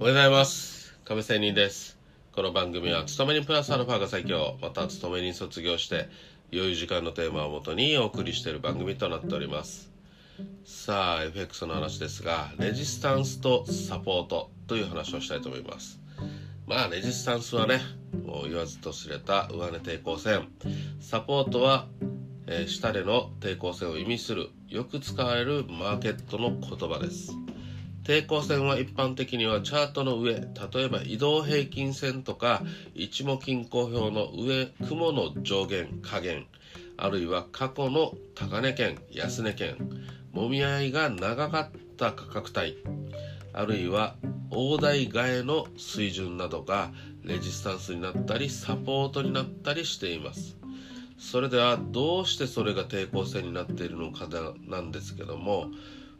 おはようございます。亀仙人です。この番組は勤め人プラスアルファが最強また勤め人卒業して余裕時間のテーマをもとにお送りしている番組となっております。さあ FX の話ですがレジスタンスとサポートという話をしたいと思います。まあレジスタンスはねもう言わずと知れた上値抵抗線。サポートは、えー、下での抵抗線を意味するよく使われるマーケットの言葉です。抵抗線は一般的にはチャートの上例えば移動平均線とか一目均衡表の上雲の上限下限あるいは過去の高値圏安値圏もみ合いが長かった価格帯あるいは大台替えの水準などがレジスタンスになったりサポートになったりしています。それではどうしてそれが抵抗線になっているのかなんですけども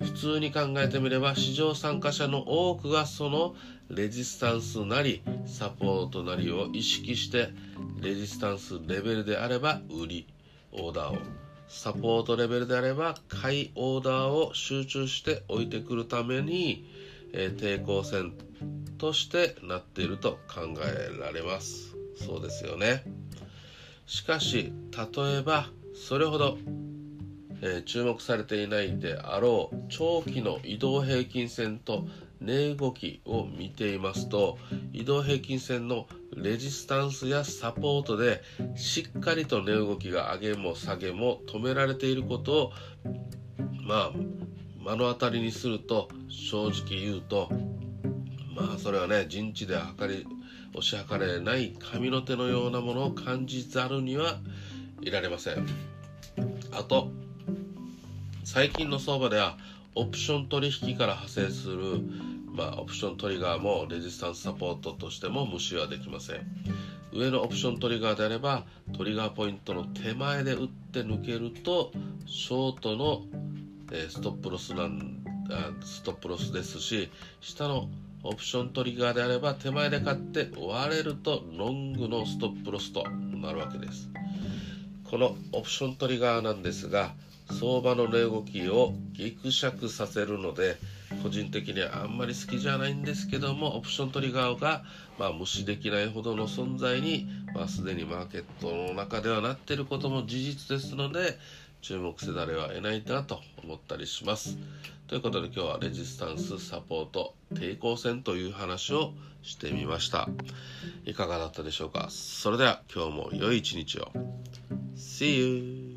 普通に考えてみれば市場参加者の多くがそのレジスタンスなりサポートなりを意識してレジスタンスレベルであれば売りオーダーをサポートレベルであれば買いオーダーを集中して置いてくるためにえー、抵抗線としてなっていると考えられます。そうですよね。しかし例えばそれほど、えー、注目されていないであろう長期の移動平均線と値動きを見ていますと移動平均線のレジスタンスやサポートでしっかりと値動きが上げも下げも止められていることをまあ目の当たりにすると正直言うとまあそれはね陣地で測り押し量れない神の手のようなものを感じざるにはいられません。あと最近の相場ではオプション取引から派生する、まあ、オプショントリガーもレジスタンスサポートとしても無視はできません。上のオプショントリガーであればトリガーポイントの手前で打って抜けるとショートのえストップロスなんストップロスですし下のオプショントリガーであれば手前で買って割れるとロングのストップロスとなるわけです。このオプショントリガーなんですが相場の値動きをギクシャクさせるので個人的にはあんまり好きじゃないんですけどもオプショントリガーが、まあ、無視できないほどの存在に、まあ、すでにマーケットの中ではなっていることも事実ですので注目せざるを得ないなと思ったりします。ということで今日はレジスタンスサポート抵抗線という話をしてみました。いかがだったでしょうか？それでは今日も良い一日を。See you!